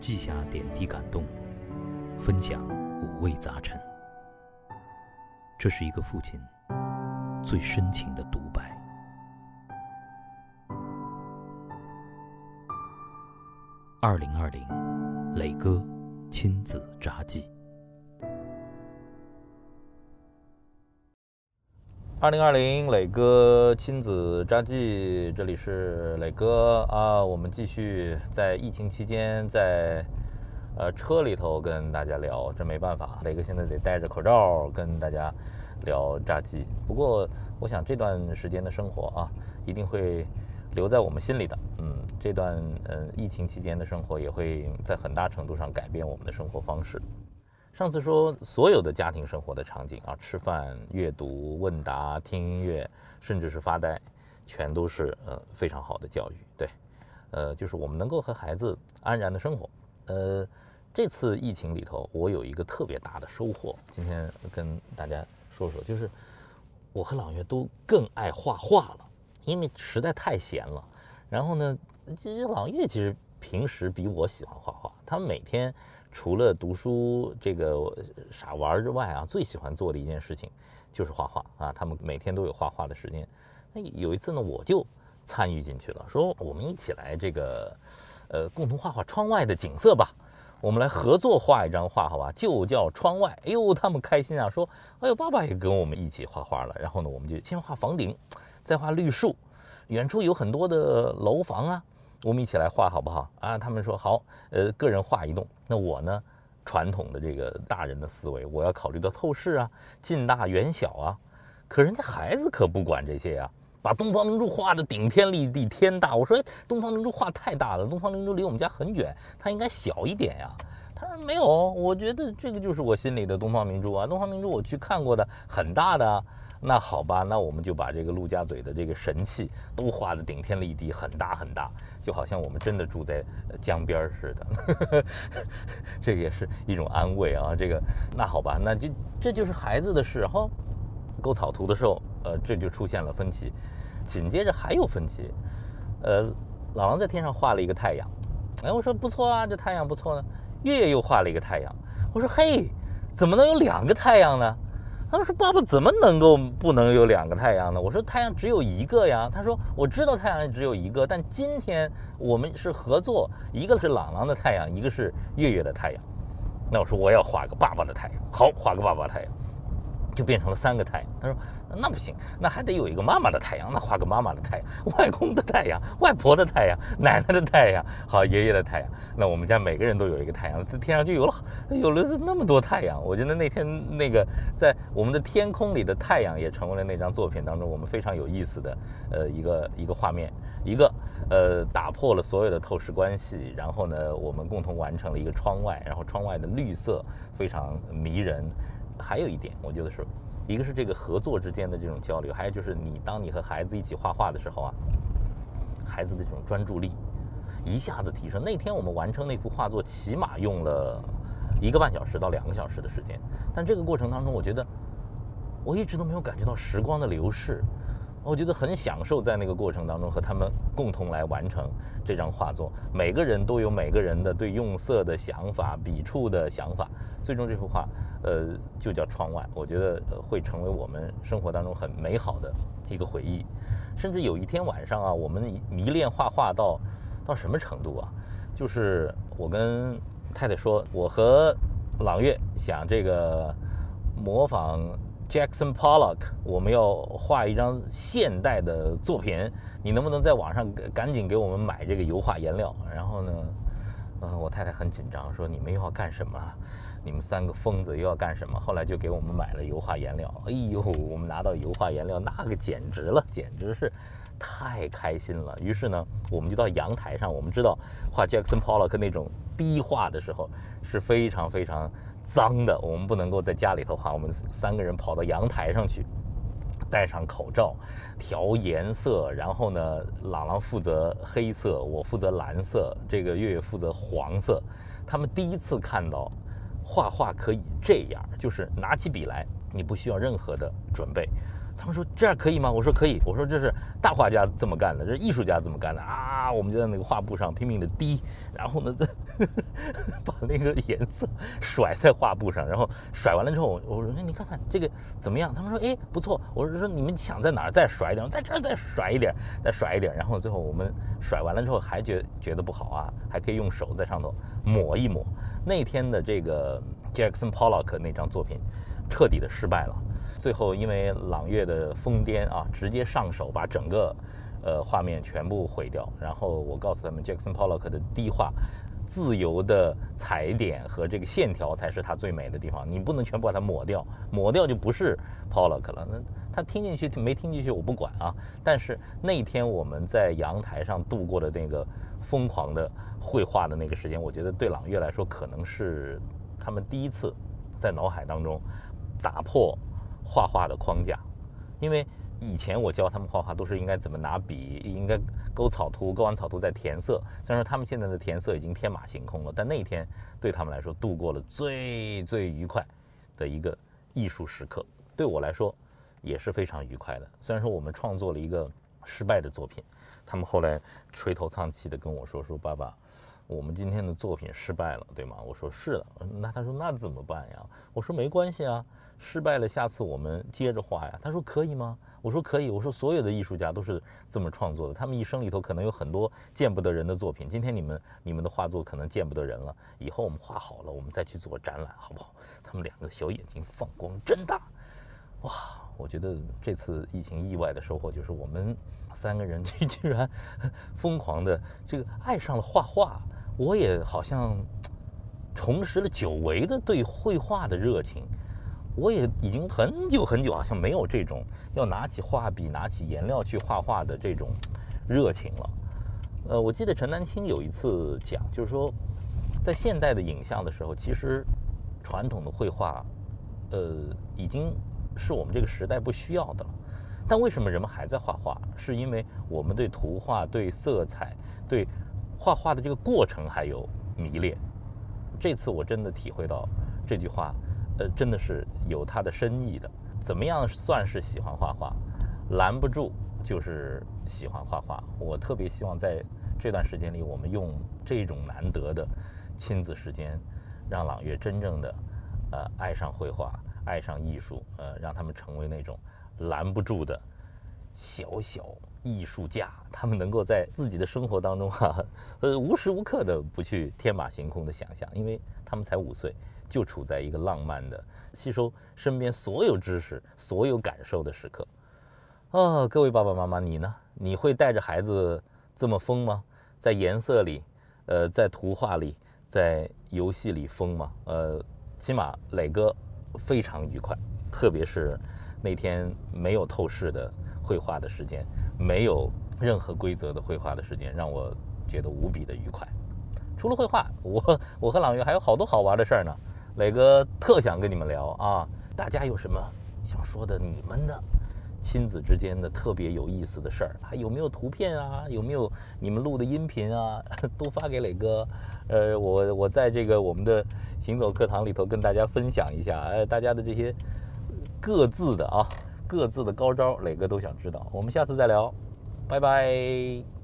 记下点滴感动，分享五味杂陈。这是一个父亲最深情的独白。二零二零，磊哥亲子札记。二零二零磊哥亲子札记，这里是磊哥啊，我们继续在疫情期间在呃车里头跟大家聊，这没办法，磊哥现在得戴着口罩跟大家聊札记。不过我想这段时间的生活啊，一定会留在我们心里的。嗯，这段呃疫情期间的生活也会在很大程度上改变我们的生活方式。上次说所有的家庭生活的场景啊，吃饭、阅读、问答、听音乐，甚至是发呆，全都是呃非常好的教育。对，呃，就是我们能够和孩子安然的生活。呃，这次疫情里头，我有一个特别大的收获，今天跟大家说说，就是我和朗月都更爱画画了，因为实在太闲了。然后呢，其实朗月其实平时比我喜欢画画，他每天。除了读书这个傻玩之外啊，最喜欢做的一件事情就是画画啊。他们每天都有画画的时间。那有一次呢，我就参与进去了，说我们一起来这个呃共同画画窗外的景色吧。我们来合作画一张画，好吧？就叫窗外。哎呦，他们开心啊，说哎呦，爸爸也跟我们一起画画了。然后呢，我们就先画房顶，再画绿树，远处有很多的楼房啊。我们一起来画好不好啊？他们说好，呃，个人画一栋。那我呢，传统的这个大人的思维，我要考虑到透视啊，近大远小啊。可人家孩子可不管这些呀，把东方明珠画的顶天立地，天大。我说，哎，东方明珠画太大了，东方明珠离我们家很远，它应该小一点呀。他说没有，我觉得这个就是我心里的东方明珠啊。东方明珠我去看过的，很大的。那好吧，那我们就把这个陆家嘴的这个神器都画的顶天立地，很大很大，就好像我们真的住在江边似的。这个也是一种安慰啊。这个那好吧，那就这就是孩子的事哈。构草图的时候，呃，这就出现了分歧。紧接着还有分歧，呃，老王在天上画了一个太阳，哎，我说不错啊，这太阳不错呢。月月又画了一个太阳，我说嘿，怎么能有两个太阳呢？他们说：“爸爸怎么能够不能有两个太阳呢？”我说：“太阳只有一个呀。”他说：“我知道太阳只有一个，但今天我们是合作，一个是朗朗的太阳，一个是月月的太阳。”那我说：“我要画个爸爸的太阳。”好，画个爸爸的太阳。就变成了三个太阳。他说：“那不行，那还得有一个妈妈的太阳。那画个妈妈的太阳，外公的太阳，外婆的太阳，奶奶的太阳，好爷爷的太阳。那我们家每个人都有一个太阳，这天上就有了有了那么多太阳。我觉得那天那个在我们的天空里的太阳也成为了那张作品当中我们非常有意思的呃一个一个画面，一个呃打破了所有的透视关系，然后呢我们共同完成了一个窗外，然后窗外的绿色非常迷人。”还有一点，我觉得是，一个是这个合作之间的这种交流，还有就是你当你和孩子一起画画的时候啊，孩子的这种专注力一下子提升。那天我们完成那幅画作，起码用了一个半小时到两个小时的时间，但这个过程当中，我觉得我一直都没有感觉到时光的流逝。我觉得很享受在那个过程当中和他们共同来完成这张画作，每个人都有每个人的对用色的想法、笔触的想法，最终这幅画，呃，就叫窗外。我觉得会成为我们生活当中很美好的一个回忆。甚至有一天晚上啊，我们迷恋画画到到什么程度啊？就是我跟太太说，我和朗月想这个模仿。Jackson Pollock，我们要画一张现代的作品，你能不能在网上赶紧给我们买这个油画颜料？然后呢，呃，我太太很紧张，说你们又要干什么？你们三个疯子又要干什么？后来就给我们买了油画颜料。哎呦，我们拿到油画颜料，那个简直了，简直是太开心了。于是呢，我们就到阳台上。我们知道画 Jackson Pollock 那种低画的时候是非常非常。脏的，我们不能够在家里头画。我们三个人跑到阳台上去，戴上口罩，调颜色。然后呢，朗朗负责黑色，我负责蓝色，这个月月负责黄色。他们第一次看到画画可以这样，就是拿起笔来，你不需要任何的准备。他们说这样可以吗？我说可以。我说这是大画家这么干的，这是艺术家这么干的啊！我们就在那个画布上拼命的滴，然后呢，再 把那个颜色甩在画布上，然后甩完了之后，我说那你看看这个怎么样？他们说哎不错。我说说你们想在哪儿再甩一点，在这儿再甩一点，再甩一点。然后最后我们甩完了之后还觉觉得不好啊，还可以用手在上头抹一抹。那天的这个 Jackson Pollock 那张作品彻底的失败了。最后，因为朗月的疯癫啊，直接上手把整个，呃，画面全部毁掉。然后我告诉他们，Jackson Pollock 的低画，自由的踩点和这个线条才是它最美的地方。你不能全部把它抹掉，抹掉就不是 Pollock 了。那他听进去没听进去我不管啊。但是那天我们在阳台上度过的那个疯狂的绘画的那个时间，我觉得对朗月来说可能是他们第一次在脑海当中打破。画画的框架，因为以前我教他们画画都是应该怎么拿笔，应该勾草图，勾完草图再填色。虽然说他们现在的填色已经天马行空了，但那一天对他们来说度过了最最愉快的一个艺术时刻。对我来说也是非常愉快的。虽然说我们创作了一个失败的作品，他们后来垂头丧气的跟我说：“说爸爸，我们今天的作品失败了，对吗？”我说：“是的。”那他说：“那怎么办呀？”我说：“没关系啊。”失败了，下次我们接着画呀。他说可以吗？我说可以。我说所有的艺术家都是这么创作的，他们一生里头可能有很多见不得人的作品。今天你们你们的画作可能见不得人了，以后我们画好了，我们再去做展览，好不好？他们两个小眼睛放光真大，哇！我觉得这次疫情意外的收获就是我们三个人居 居然疯狂的这个爱上了画画，我也好像重拾了久违的对绘画的热情。我也已经很久很久，好像没有这种要拿起画笔、拿起颜料去画画的这种热情了。呃，我记得陈丹青有一次讲，就是说，在现代的影像的时候，其实传统的绘画，呃，已经是我们这个时代不需要的了。但为什么人们还在画画？是因为我们对图画、对色彩、对画画的这个过程还有迷恋。这次我真的体会到这句话。呃，真的是有它的深意的。怎么样算是喜欢画画？拦不住就是喜欢画画。我特别希望在这段时间里，我们用这种难得的亲子时间，让朗月真正的呃爱上绘画，爱上艺术，呃，让他们成为那种拦不住的小小艺术家。他们能够在自己的生活当中哈，呃，无时无刻的不去天马行空的想象，因为他们才五岁。就处在一个浪漫的吸收身边所有知识、所有感受的时刻，啊，各位爸爸妈妈，你呢？你会带着孩子这么疯吗？在颜色里，呃，在图画里，在游戏里疯吗？呃，起码磊哥非常愉快，特别是那天没有透视的绘画的时间，没有任何规则的绘画的时间，让我觉得无比的愉快。除了绘画，我我和朗月还有好多好玩的事儿呢。磊哥特想跟你们聊啊，大家有什么想说的？你们的亲子之间的特别有意思的事儿，还有没有图片啊？有没有你们录的音频啊？都发给磊哥。呃，我我在这个我们的行走课堂里头跟大家分享一下，呃，大家的这些各自的啊，各自的高招，磊哥都想知道。我们下次再聊，拜拜。